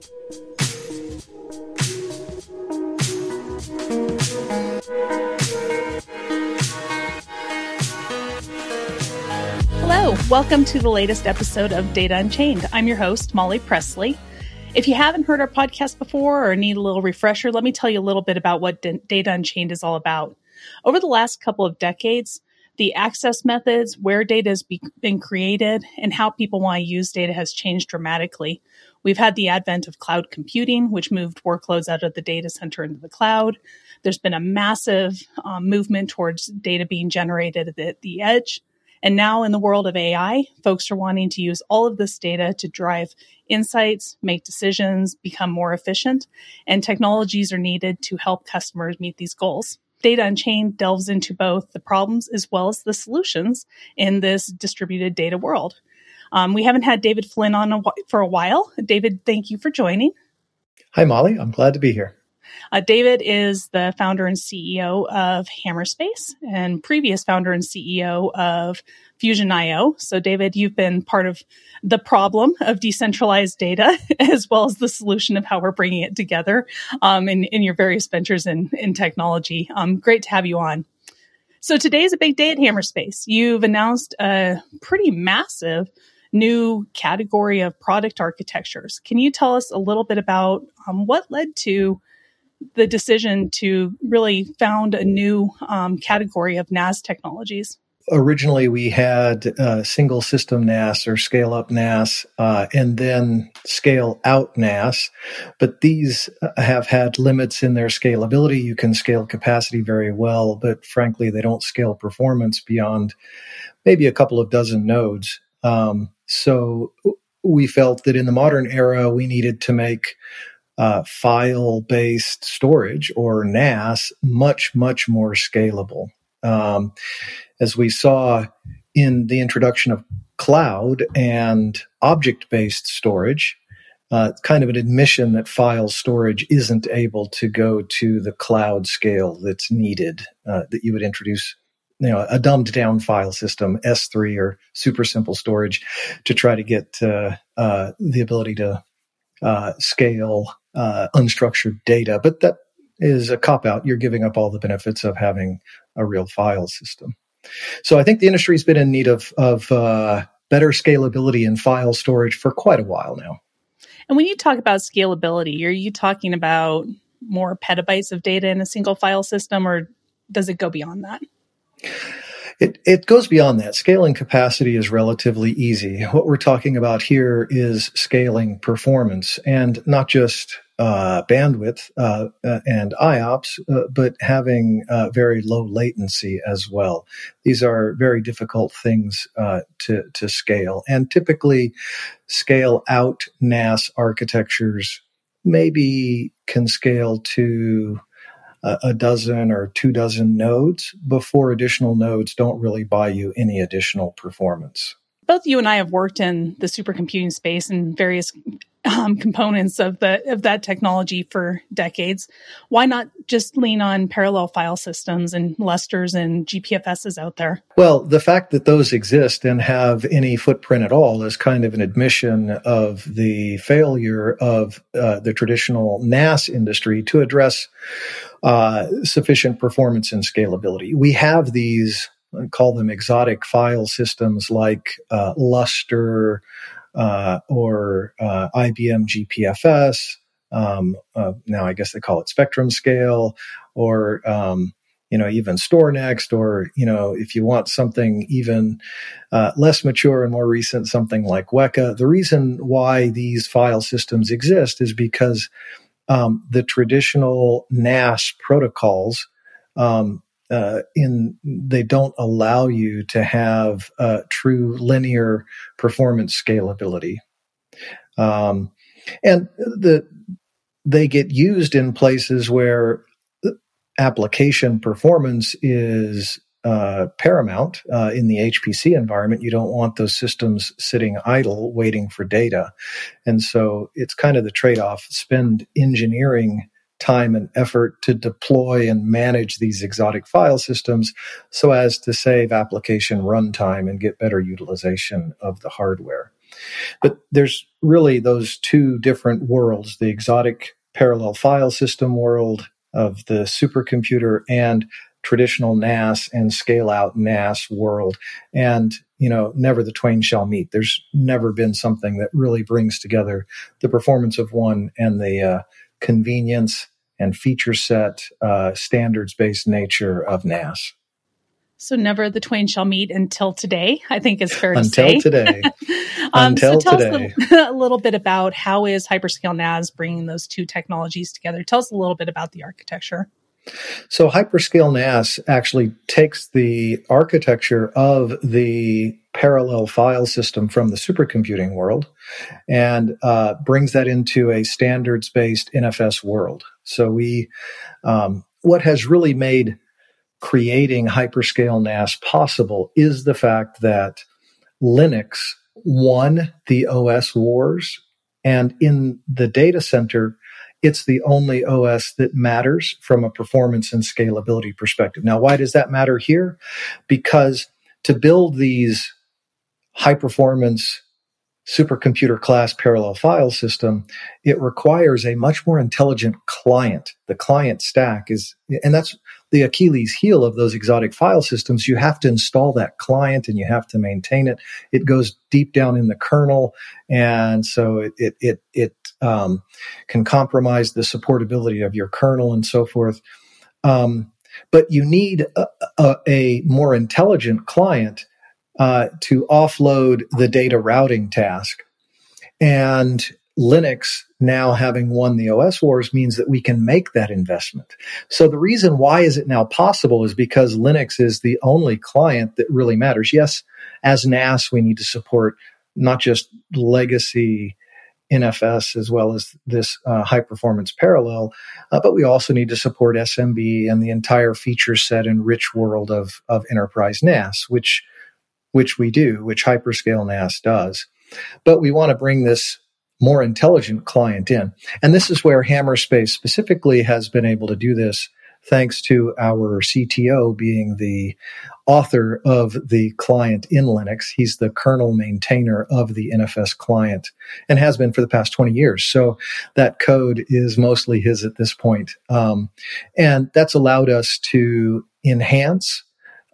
Hello, welcome to the latest episode of Data Unchained. I'm your host, Molly Presley. If you haven't heard our podcast before or need a little refresher, let me tell you a little bit about what D- Data Unchained is all about. Over the last couple of decades, the access methods, where data has be- been created, and how people want to use data has changed dramatically. We've had the advent of cloud computing, which moved workloads out of the data center into the cloud. There's been a massive um, movement towards data being generated at the, the edge. And now in the world of AI, folks are wanting to use all of this data to drive insights, make decisions, become more efficient, and technologies are needed to help customers meet these goals. Data Unchained delves into both the problems as well as the solutions in this distributed data world. Um, we haven't had David Flynn on a, for a while. David, thank you for joining. Hi, Molly. I'm glad to be here. Uh, David is the founder and CEO of Hammerspace and previous founder and CEO of Fusion.io. So, David, you've been part of the problem of decentralized data as well as the solution of how we're bringing it together um, in, in your various ventures in, in technology. Um, great to have you on. So, today is a big day at Hammerspace. You've announced a pretty massive new category of product architectures. Can you tell us a little bit about um, what led to the decision to really found a new um, category of NAS technologies? Originally, we had uh, single system NAS or scale up NAS uh, and then scale out NAS, but these uh, have had limits in their scalability. You can scale capacity very well, but frankly, they don't scale performance beyond maybe a couple of dozen nodes. Um, so we felt that in the modern era, we needed to make uh, file based storage or NAS much, much more scalable. Um, as we saw in the introduction of cloud and object based storage, uh, kind of an admission that file storage isn't able to go to the cloud scale that's needed, uh, that you would introduce you know a dumbed down file system s3 or super simple storage to try to get uh, uh, the ability to uh, scale uh, unstructured data. But that is a cop out. You're giving up all the benefits of having a real file system. So I think the industry's been in need of, of uh, better scalability in file storage for quite a while now. And when you talk about scalability, are you talking about more petabytes of data in a single file system, or does it go beyond that? It, it goes beyond that. Scaling capacity is relatively easy. What we're talking about here is scaling performance and not just uh, bandwidth uh, uh and IOPS, uh, but having uh, very low latency as well. These are very difficult things to, to scale. And typically, scale out NAS architectures maybe can scale to a, dozen or two dozen nodes before additional nodes don't really buy you any additional performance both you and I have worked in the supercomputing space and various um, components of the of that technology for decades. Why not just lean on parallel file systems and Lustres and GPFSs out there? Well, the fact that those exist and have any footprint at all is kind of an admission of the failure of uh, the traditional NAS industry to address uh, sufficient performance and scalability. We have these Call them exotic file systems like uh, Lustre uh, or uh, IBM GPFS. Um, uh, now, I guess they call it Spectrum Scale, or um, you know, even StorNext, or you know, if you want something even uh, less mature and more recent, something like Weka. The reason why these file systems exist is because um, the traditional NAS protocols um, uh, in they don't allow you to have true linear performance scalability, um, and the they get used in places where application performance is uh, paramount uh, in the HPC environment. You don't want those systems sitting idle waiting for data, and so it's kind of the trade off: spend engineering time and effort to deploy and manage these exotic file systems so as to save application runtime and get better utilization of the hardware. But there's really those two different worlds the exotic parallel file system world of the supercomputer and traditional NAS and scale out NAS world. And, you know, never the twain shall meet. There's never been something that really brings together the performance of one and the uh, convenience and feature set uh, standards based nature of NAS. So never the twain shall meet until today. I think is fair to until say. Today. um, until so tell today. us a, a, little bit about how is hyperscale NAS bringing those two technologies together. Tell us a little bit about the architecture. So hyperscale NAS actually takes the architecture of the parallel file system from the supercomputing world and uh, brings that into a standards based NFS world. So we, um, what has really made creating hyperscale NAS possible is the fact that Linux won the OS wars. And in the data center, it's the only OS that matters from a performance and scalability perspective. Now, why does that matter here? Because to build these high performance supercomputer class parallel file system, it requires a much more intelligent client. The client stack is, and that's the Achilles heel of those exotic file systems. You have to install that client and you have to maintain it. It goes deep down in the kernel. And so it, it, it, it um, can compromise the supportability of your kernel and so forth. Um, but you need a, a, a more intelligent client uh, to offload the data routing task. And Linux now having won the OS wars means that we can make that investment. So the reason why is it now possible is because Linux is the only client that really matters. Yes, as NAS, we need to support not just legacy NFS as well as this uh, high performance parallel, uh, but we also need to support SMB and the entire feature set and rich world of, of enterprise NAS, which which we do, which hyperscale NAS does. But we want to bring this more intelligent client in. And this is where Hammerspace specifically has been able to do this thanks to our CTO being the author of the client in Linux. He's the kernel maintainer of the NFS client and has been for the past 20 years. So that code is mostly his at this point. Um, and that's allowed us to enhance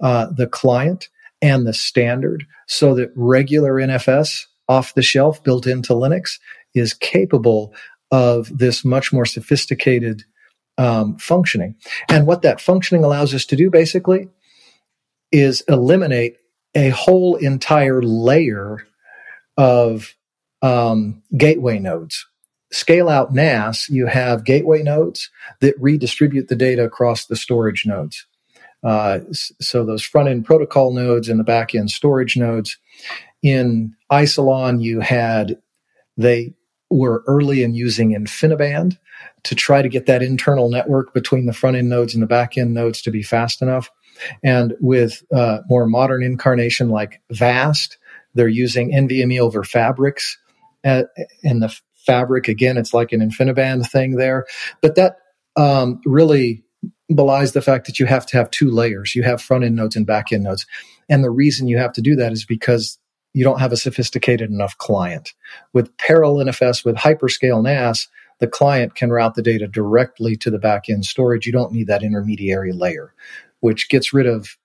uh, the client and the standard so that regular NFS off the shelf built into Linux is capable of this much more sophisticated um, functioning. And what that functioning allows us to do basically is eliminate a whole entire layer of um, gateway nodes. Scale out NAS, you have gateway nodes that redistribute the data across the storage nodes. Uh, so those front end protocol nodes and the back end storage nodes. In Isilon, you had they were early in using InfiniBand to try to get that internal network between the front end nodes and the back end nodes to be fast enough. And with uh, more modern incarnation like VAST, they're using NVMe over fabrics. Uh, and the fabric, again, it's like an InfiniBand thing there. But that um, really belies the fact that you have to have two layers. You have front end nodes and back end nodes. And the reason you have to do that is because you don't have a sophisticated enough client. With parallel NFS, with hyperscale NAS, the client can route the data directly to the back end storage. You don't need that intermediary layer, which gets rid of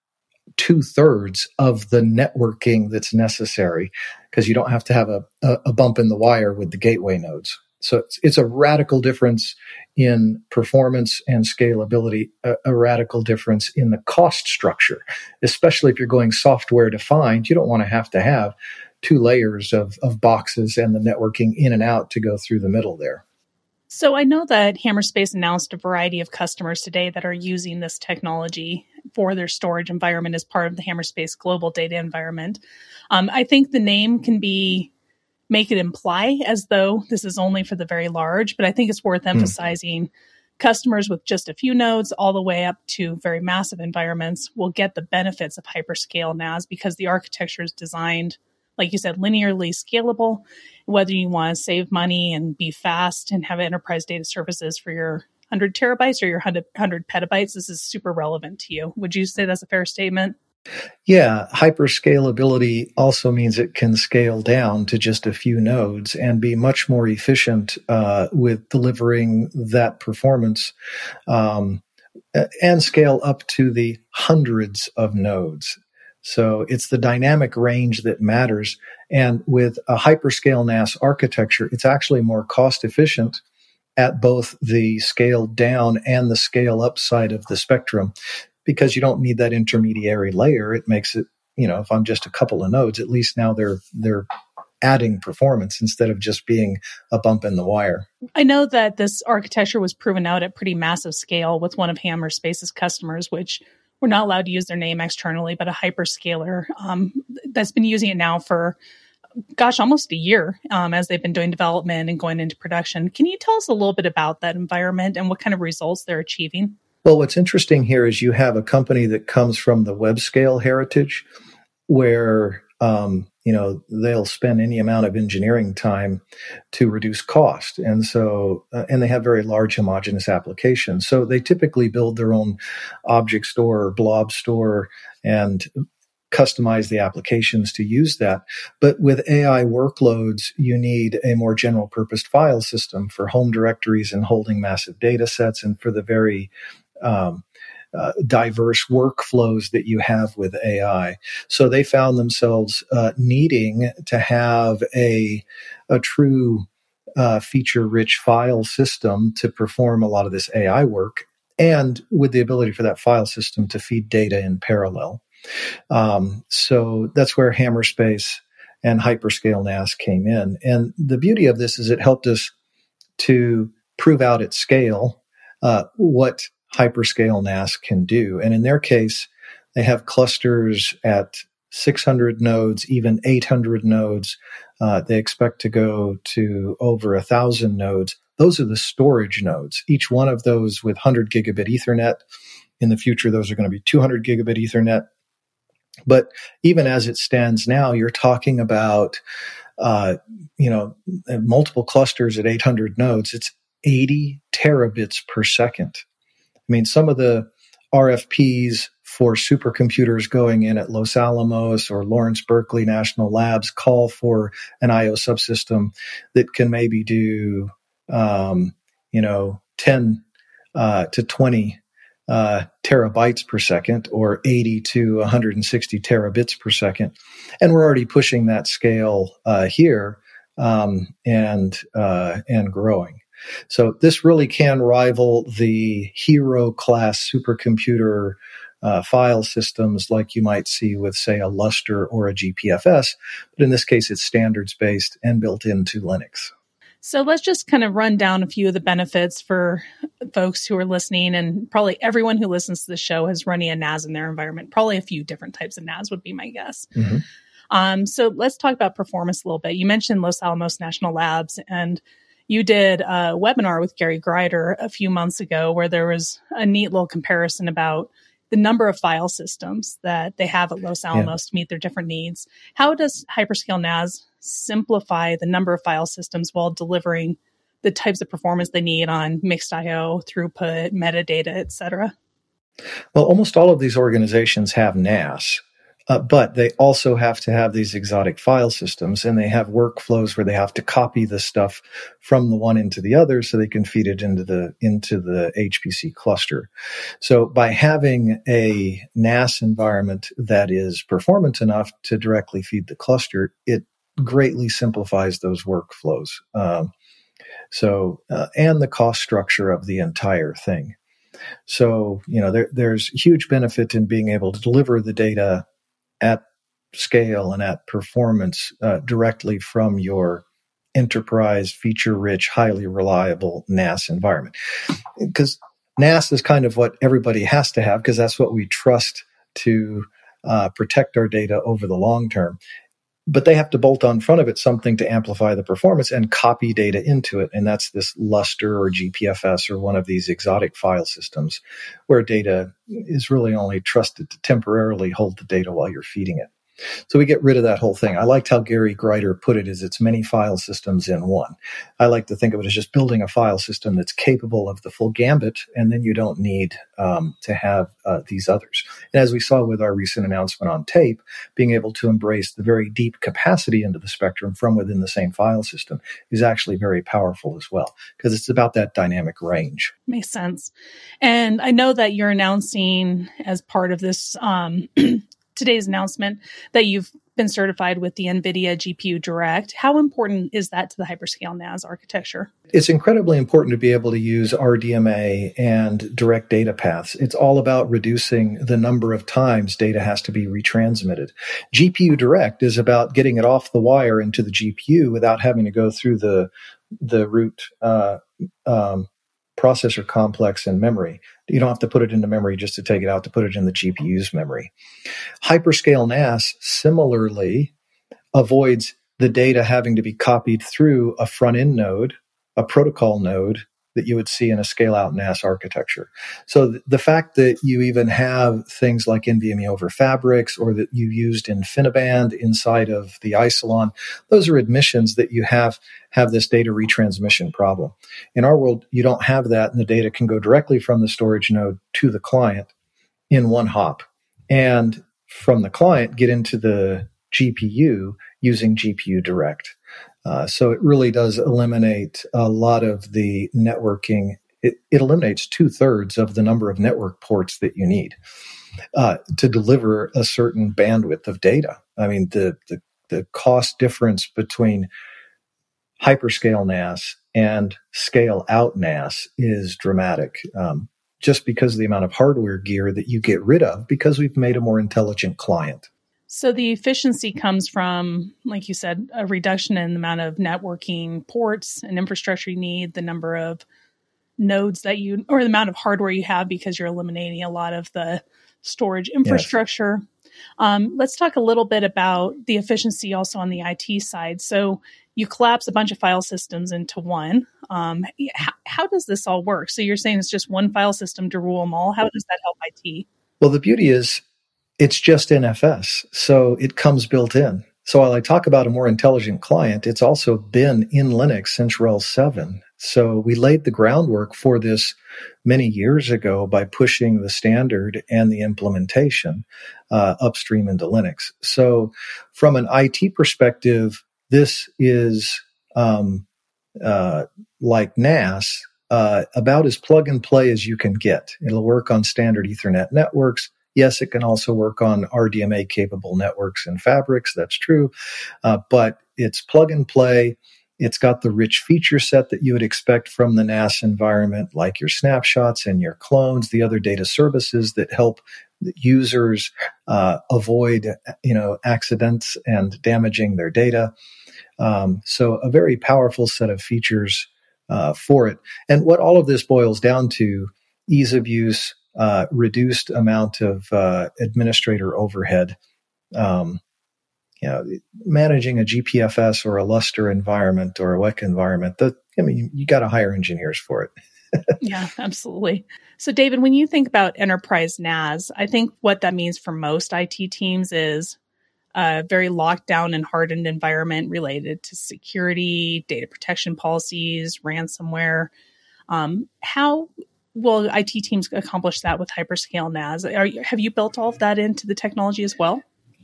two thirds of the networking that's necessary because you don't have to have a, a, bump in the wire with the gateway nodes. So it's, it's a radical difference in performance and scalability, a, a, radical difference in the cost structure, especially if you're going software defined. You don't want to have to have two layers of, of boxes and the networking in and out to go through the middle there. So I know that Hammerspace announced a variety of customers today that are using this technology for their storage environment as part of the Hammerspace global data environment. Um, I think the name can be make it imply as though this is only for the very large, but I think it's worth hmm. emphasizing mm. customers with just a few nodes all the way up to very massive environments will get the benefits of hyperscale NAS because the architecture is designed, like you said, linearly scalable. Whether you want to save money and be fast and have enterprise data services for your 100 terabytes or your 100, 100 petabytes, this is super relevant to you. Would you say that's a fair statement? Yeah, hyperscalability also means it can scale down to just a few nodes and be much more efficient uh, with delivering that performance um, and scale up to the hundreds of nodes. So it's the dynamic range that matters. And with a hyperscale NAS architecture, it's actually more cost efficient at both the scale down and the scale up side of the spectrum because you don't need that intermediary layer. It makes it, you know, if I'm just a couple of nodes, at least now they're they're adding performance instead of just being a bump in the wire. I know that this architecture was proven out at pretty massive scale with one of Hammerspace's customers, which we're not allowed to use their name externally, but a hyperscaler um, that's been using it now for, gosh, almost a year um, as they've been doing development and going into production. Can you tell us a little bit about that environment and what kind of results they're achieving? Well, what's interesting here is you have a company that comes from the web scale heritage where um, you know they'll spend any amount of engineering time to reduce cost and so uh, and they have very large homogeneous applications so they typically build their own object store or blob store and customize the applications to use that. But with AI workloads, you need a more general purpose file system for home directories and holding massive data sets and for the very um, uh, diverse workflows that you have with AI. So they found themselves uh, needing to have a a true uh, feature rich file system to perform a lot of this AI work, and with the ability for that file system to feed data in parallel. Um, so that's where Hammerspace and Hyperscale NAS came in. And the beauty of this is it helped us to prove out at scale uh, what hyperscale NAS can do. And in their case, they have clusters at 600 nodes, even 800 nodes. Uh, they expect to go to over a thousand nodes. Those are the storage nodes. Each one of those with 100 gigabit Ethernet. In the future, those are going to be 200 gigabit Ethernet. But even as it stands now, you're talking about, uh, you know, multiple clusters at 800 nodes. It's 80 terabits per second. I mean, some of the RFPs for supercomputers going in at Los Alamos or Lawrence Berkeley National Labs call for an IO subsystem that can maybe do, um, you know, 10 uh, to 20 uh, terabytes per second or 80 to 160 terabits per second. And we're already pushing that scale uh, here um, and, uh, and growing. So this really can rival the hero class supercomputer uh, file systems like you might see with, say, a Lustre or a GPFS. But in this case, it's standards based and built into Linux. So let's just kind of run down a few of the benefits for folks who are listening, and probably everyone who listens to the show has running a NAS in their environment. Probably a few different types of NAS would be my guess. Mm-hmm. Um, so let's talk about performance a little bit. You mentioned Los Alamos National Labs, and you did a webinar with Gary Grider a few months ago where there was a neat little comparison about the number of file systems that they have at Los Alamos yeah. to meet their different needs. How does Hyperscale NAS simplify the number of file systems while delivering the types of performance they need on mixed IO, throughput, metadata, et cetera? Well, almost all of these organizations have NAS. Uh, but they also have to have these exotic file systems and they have workflows where they have to copy the stuff from the one into the other so they can feed it into the into the HPC cluster. So by having a NAS environment that is performant enough to directly feed the cluster, it greatly simplifies those workflows. Um, so uh, and the cost structure of the entire thing. So, you know, there, there's huge benefit in being able to deliver the data at scale and at performance uh, directly from your enterprise, feature rich, highly reliable NAS environment. Because NAS is kind of what everybody has to have because that's what we trust to uh, protect our data over the long term. But they have to bolt on front of it something to amplify the performance and copy data into it. And that's this Lustre or GPFS or one of these exotic file systems where data is really only trusted to temporarily hold the data while you're feeding it. So we get rid of that whole thing. I liked how Gary Grider put it as it's many file systems in one. I like to think of it as just building a file system that's capable of the full gambit, and then you don't need um, to have uh, these others. And as we saw with our recent announcement on tape, being able to embrace the very deep capacity into the spectrum from within the same file system is actually very powerful as well, because it's about that dynamic range. Makes sense. And I know that you're announcing as part of this um, today's announcement that you've been certified with the NVIDIA GPU Direct. How important is that to the hyperscale NAS architecture? It's incredibly important to be able to use RDMA and direct data paths. It's all about reducing the number of times data has to be retransmitted. GPU Direct is about getting it off the wire into the GPU without having to go through the the root uh, um, processor complex in memory. You don't have to put it into memory just to take it out to put it in the GPU's memory. Hyperscale NAS similarly avoids the data having to be copied through a front end node, a protocol node, that you would see in a scale out NAS architecture. So th- the fact that you even have things like NVMe over fabrics or that you used InfiniBand inside of the Isilon, those are admissions that you have have this data retransmission problem. In our world, you don't have that and the data can go directly from the storage node to the client in one hop. And from the client, get into the GPU using GPU Direct. Uh, so it really does eliminate a lot of the networking. It, it eliminates two thirds of the number of network ports that you need uh, to deliver a certain bandwidth of data. I mean, the, the, the cost difference between hyperscale NAS and scale out NAS is dramatic. Um, just because of the amount of hardware gear that you get rid of because we've made a more intelligent client. So the efficiency comes from, like you said, a reduction in the amount of networking ports and infrastructure you need, the number of nodes that you, or the amount of hardware you have because you're eliminating a lot of the storage infrastructure. Yes. Um, let's talk a little bit about the efficiency also on the IT side. So you collapse a bunch of file systems into one. Um, how, how does this all work? So you're saying it's just one file system to rule them all. How does that help IT? Well, the beauty is it's just NFS. So it comes built in. So while I talk about a more intelligent client, it's also been in Linux since RHEL 7. So we laid the groundwork for this many years ago by pushing the standard and the implementation uh, upstream into Linux. So from an IT perspective, this is um, uh, like NAS, uh, about as plug and play as you can get. It'll work on standard Ethernet networks. Yes, it can also work on RDMA capable networks and fabrics. That's true. Uh, but it's plug and play. It's got the rich feature set that you would expect from the NAS environment, like your snapshots and your clones, the other data services that help users uh, avoid, you know, accidents and damaging their data. Um, so a very powerful set of features uh, for it. And what all of this boils down to: ease of use, uh, reduced amount of uh, administrator overhead. Um, you know, managing a GPFS or a Lustre environment or a Weka environment, that I mean, you, you got to hire engineers for it. yeah, absolutely. So, David, when you think about enterprise NAS, I think what that means for most IT teams is a very locked down and hardened environment related to security, data protection policies, ransomware. Um, how will IT teams accomplish that with hyperscale NAS? Are, have you built all of that into the technology as well?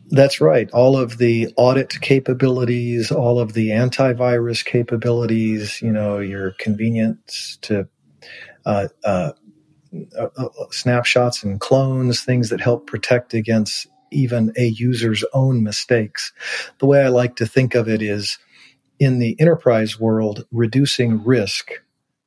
That's right. All of the audit capabilities, all of the antivirus capabilities, you know, your convenience to uh, uh, uh, uh, snapshots and clones, things that help protect against even a user's own mistakes. The way I like to think of it is in the enterprise world, reducing risk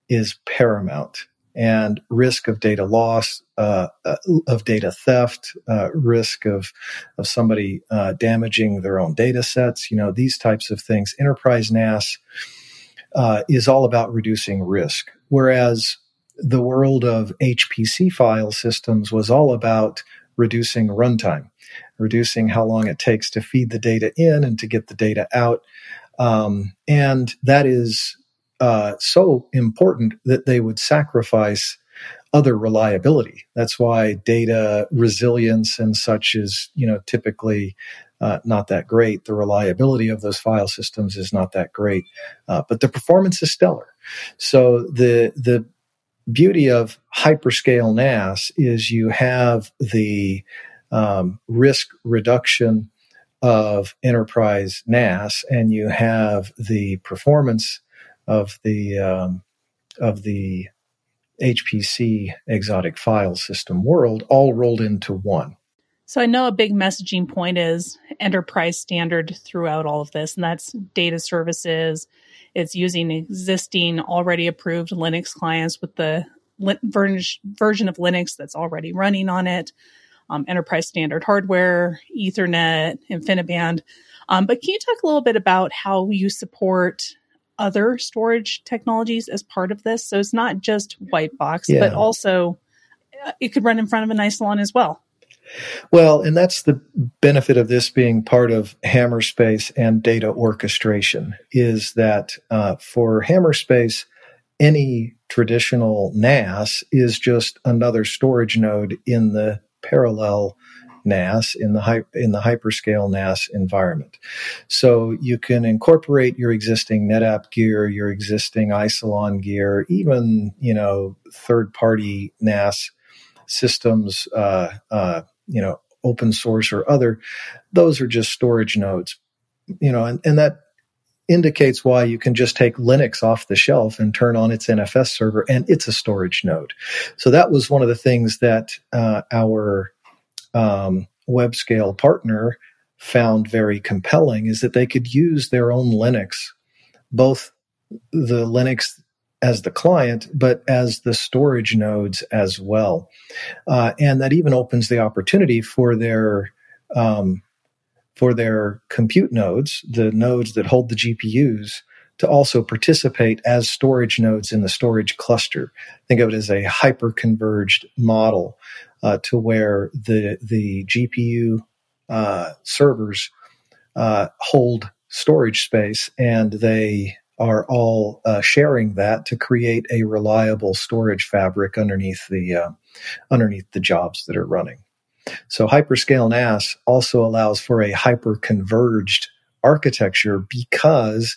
is paramount and risk of data loss, uh, uh, of data theft, uh, risk of of somebody uh, damaging their own data sets. You know these types of things. Enterprise NAS uh, is all about reducing risk, whereas the world of HPC file systems was all about reducing runtime, reducing how long it takes to feed the data in and to get the data out. Um, and that is uh, so important that they would sacrifice other reliability. That's why data resilience and such is, you know, typically uh, not that great. The reliability of those file systems is not that great, uh, but the performance is stellar. So the the beauty of hyperscale NAS is you have the um, risk reduction of enterprise NAS, and you have the performance of the um, of the HPC exotic file system world all rolled into one. So I know a big messaging point is enterprise standard throughout all of this, and that's data services. It's using existing already approved Linux clients with the version of Linux that's already running on it, um, enterprise standard hardware, Ethernet, InfiniBand. Um, but can you talk a little bit about how you support other storage technologies as part of this? So it's not just white box, yeah. but also uh, it could run in front of an Isilon as well. Well, and that's the benefit of this being part of Hammerspace and data orchestration is that uh, for Hammerspace, any traditional NAS is just another storage node in the parallel NAS in the in the hyperscale NAS environment. So you can incorporate your existing NetApp gear, your existing Isilon gear, even you know third party NAS systems. Uh, uh, you know, open source or other, those are just storage nodes. You know, and, and that indicates why you can just take Linux off the shelf and turn on its NFS server, and it's a storage node. So that was one of the things that uh, our um, web scale partner found very compelling is that they could use their own Linux, both the Linux as the client, but as the storage nodes as well. Uh, and that even opens the opportunity for their um, for their compute nodes, the nodes that hold the GPUs, to also participate as storage nodes in the storage cluster. Think of it as a hyper converged model uh, to where the the GPU uh, servers uh, hold storage space and they are all uh, sharing that to create a reliable storage fabric underneath the uh, underneath the jobs that are running. So hyperscale NAS also allows for a hyper converged architecture because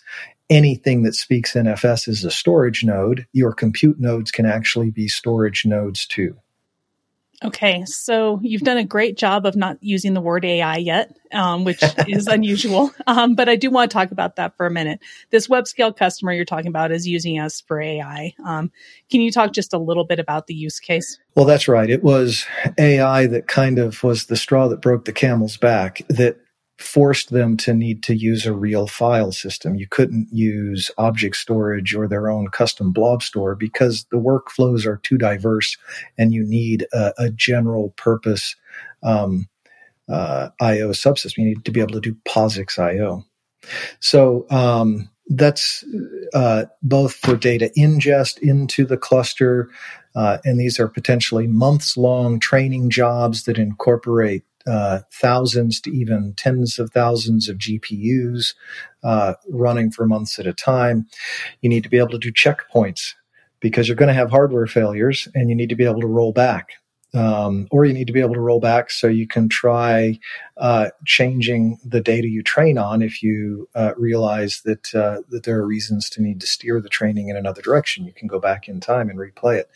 anything that speaks NFS is a storage node. Your compute nodes can actually be storage nodes too. Okay, so you've done a great job of not using the word AI yet, um, which is unusual. Um, but I do want to talk about that for a minute. This web scale customer you're talking about is using us for AI. Um, can you talk just a little bit about the use case? Well, that's right. It was AI that kind of was the straw that broke the camel's back. That forced them to need to use a real file system. You couldn't use object storage or their own custom blob store because the workflows are too diverse and you need a, a general purpose um, uh, IO subsystem. You need to be able to do POSIX IO. So um, that's uh, both for data ingest into the cluster, uh, and these are potentially months long training jobs that incorporate uh, thousands to even tens of thousands of GPUs uh, running for months at a time. You need to be able to do checkpoints because you're going to have hardware failures and you need to be able to roll back. Um, or you need to be able to roll back so you can try uh, changing the data you train on if you uh, realize that uh, that there are reasons to need to steer the training in another direction. You can go back in time and replay it.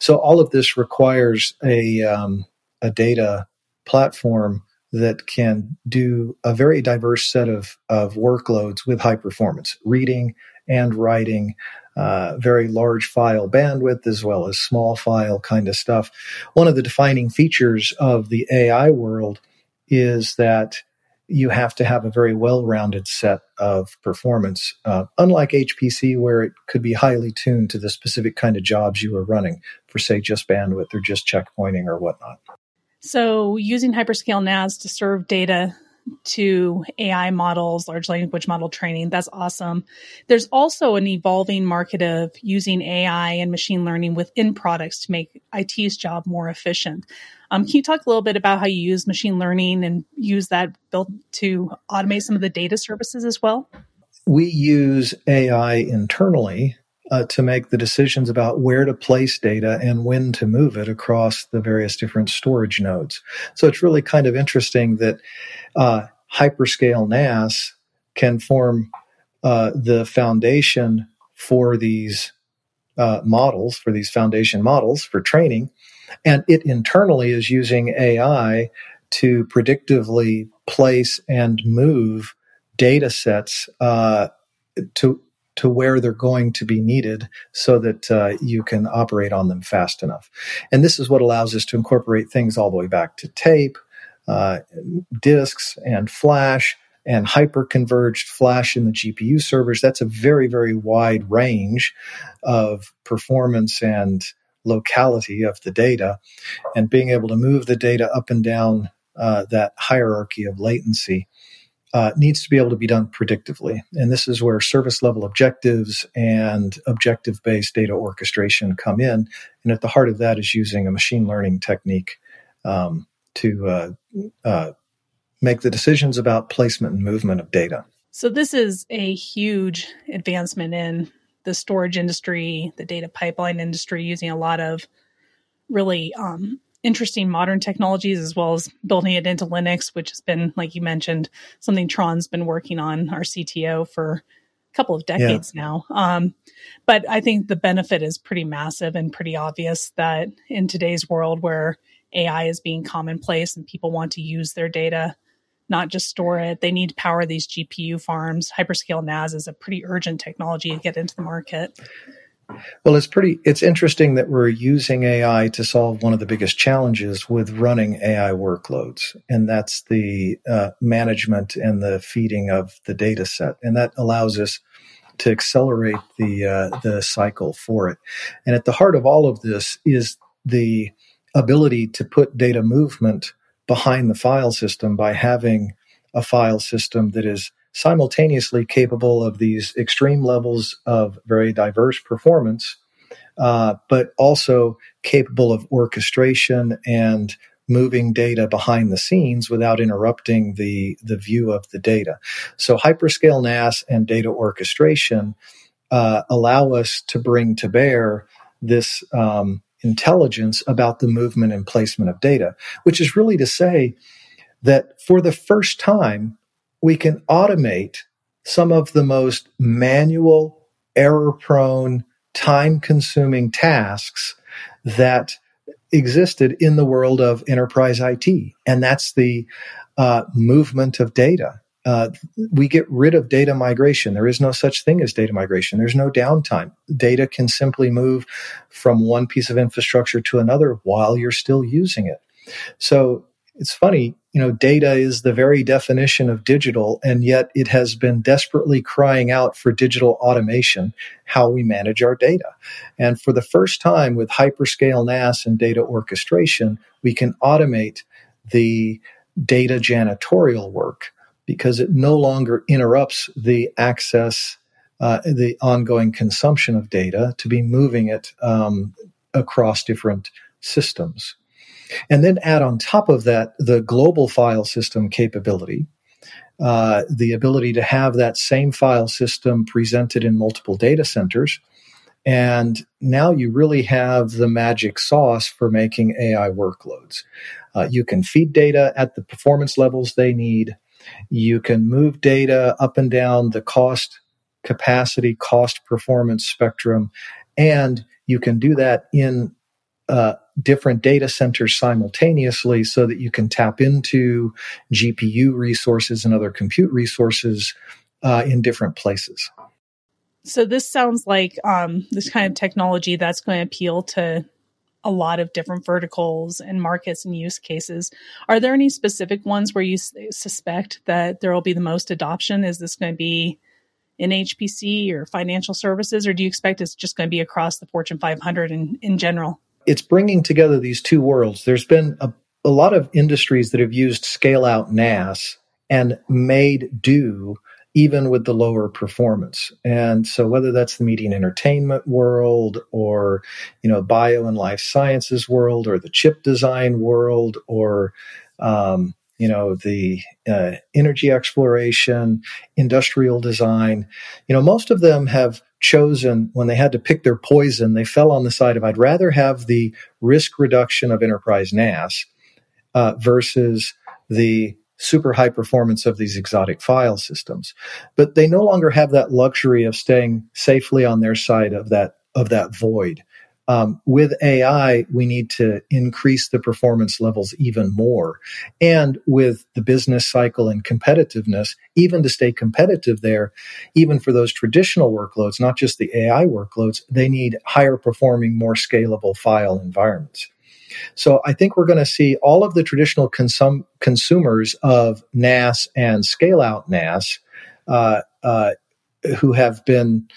So all of this requires a um, a data platform that can do a very diverse set of, of workloads with high performance, reading and writing, uh, very large file bandwidth as well as small file kind of stuff. One of the defining features of the AI world is that you have to have a very well rounded set of performance, uh, unlike HPC, where it could be highly tuned to the specific kind of jobs you are running for, say, just bandwidth or just checkpointing or whatnot. So, using hyperscale NAS to serve data to AI models, large language model training, that's awesome. There's also an evolving market of using AI and machine learning within products to make IT's job more efficient. Um, can you talk a little bit about how you use machine learning and use that built to automate some of the data services as well? We use AI internally uh, to make the decisions about where to place data and when to move it across the various different storage nodes. So it's really kind of interesting that uh, hyperscale NAS can form uh, the foundation for these uh, models, for these foundation models for training. And it internally is using AI to predictively place and move data sets uh, to to where they're going to be needed so that uh, you can operate on them fast enough. And this is what allows us to incorporate things all the way back to tape, uh, disks, and flash, and hyper-converged flash in the GPU servers. That's a very, very wide range of performance and locality of the data, and being able to move the data up and down uh, that hierarchy of latency uh, needs to be able to be done predictively. And this is where service level objectives and objective based data orchestration come in. And at the heart of that is using a machine learning technique um, to uh, uh, make the decisions about placement and movement of data. So, this is a huge advancement in the storage industry, the data pipeline industry, using a lot of really um, interesting modern technologies as well as building it into Linux, which has been, like you mentioned, something Trond's been working on, our CTO, for a couple of decades yeah. now. Um, but I think the benefit is pretty massive and pretty obvious that in today's world where AI is being commonplace and people want to use their data, not just store it, they need to power these GPU farms. Hyperscale NAS is a pretty urgent technology to get into the market. Well, it's pretty, it's interesting that we're using AI to solve one of the biggest challenges with running AI workloads. And that's the uh, management and the feeding of the data set. And that allows us to accelerate the, uh, the cycle for it. And at the heart of all of this is the ability to put data movement behind the file system by having a file system that is simultaneously capable of these extreme levels of very diverse performance, uh, but also capable of orchestration and moving data behind the scenes without interrupting the, the view of the data. So hyperscale NAS and data orchestration uh, allow us to bring to bear this um, intelligence about the movement and placement of data, which is really to say that for the first time, we can automate some of the most manual, error prone, time consuming tasks that existed in the world of enterprise IT. And that's the uh, movement of data. Uh, we get rid of data migration. There is no such thing as data migration. There's no downtime. Data can simply move from one piece of infrastructure to another while you're still using it. So it's funny, you know, data is the very definition of digital, and yet it has been desperately crying out for digital automation, how we manage our data. And for the first time with hyperscale NAS and data orchestration, we can automate the data janitorial work because it no longer interrupts the access, uh, the ongoing consumption of data to be moving it um, across different systems. And then add on top of that the global file system capability, uh, the ability to have that same file system presented in multiple data centers. And now you really have the magic sauce for making AI workloads. Uh, you can feed data at the performance levels they need. You can move data up and down the cost, capacity, cost, performance spectrum. And you can do that in uh, different data centers simultaneously so that you can tap into GPU resources and other compute resources uh, in different places. So this sounds like um, this kind of technology that's going to appeal to a lot of different verticals and markets and use cases. Are there any specific ones where you s- suspect that there will be the most adoption? Is this going to be in HPC or financial services, or do you expect it's just going to be across the Fortune 500 in, in general? It's bringing together these two worlds. There's been a, a lot of industries that have used scale out NAS and made do even with the lower performance. And so whether that's the media and entertainment world or, you know, bio and life sciences world or the chip design world or, um, you know, the uh, energy exploration, industrial design, you know, most of them have chosen when they had to pick their poison, they fell on the side of I'd rather have the risk reduction of enterprise NAS uh, versus the super high performance of these exotic file systems. But they no longer have that luxury of staying safely on their side of that of that void. Um, with AI, we need to increase the performance levels even more. And with the business cycle and competitiveness, even to stay competitive there, even for those traditional workloads, not just the AI workloads, they need higher performing, more scalable file environments. So I think we're going to see all of the traditional consum- consumers of NAS and scale out NAS uh, uh, who have been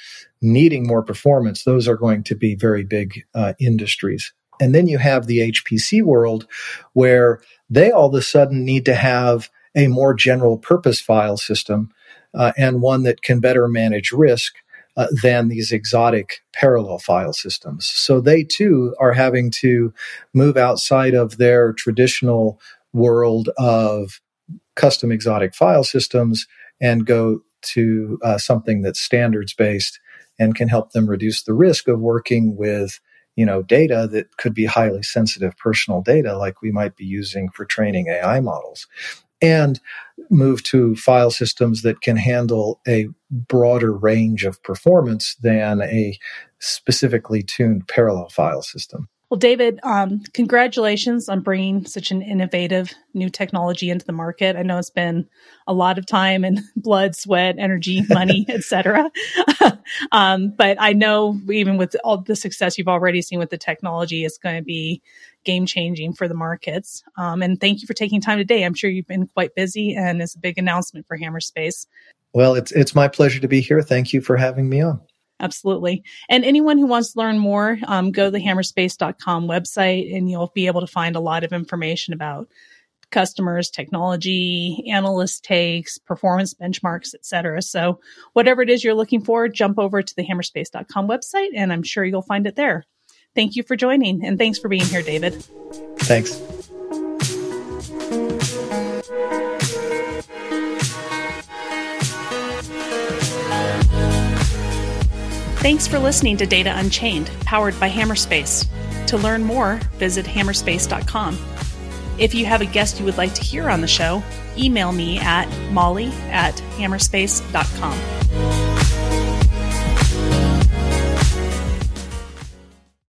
needing more performance, those are going to be very big uh, industries. And then you have the HPC world where they all of a sudden need to have a more general purpose file system uh, and one that can better manage risk uh, than these exotic parallel file systems. So they too are having to move outside of their traditional world of custom exotic file systems and go to uh, something that's standards based and can help them reduce the risk of working with you know data that could be highly sensitive personal data like we might be using for training AI models and move to file systems that can handle a broader range of performance than a specifically tuned parallel file system. Well, David, um, congratulations on bringing such an innovative new technology into the market. I know it's been a lot of time and blood, sweat, energy, money, etc. um, but I know even with all the success you've already seen with the technology, it's going to be game changing for the markets. Um, and thank you for taking time today. I'm sure you've been quite busy, and it's a big announcement for Hammerspace. Well, it's it's my pleasure to be here. Thank you for having me on. Absolutely. And anyone who wants to learn more, um, go to the hammerspace.com website and you'll be able to find a lot of information about customers, technology, analyst takes, performance benchmarks, etc. So whatever it is you're looking for, jump over to the hammerspace.com website and I'm sure you'll find it there. Thank you for joining and thanks for being here, David. Thanks. Thanks for listening to Data Unchained, powered by Hammerspace. To learn more, visit hammerspace.com. If you have a guest you would like to hear on the show, email me at molly at hammerspace.com.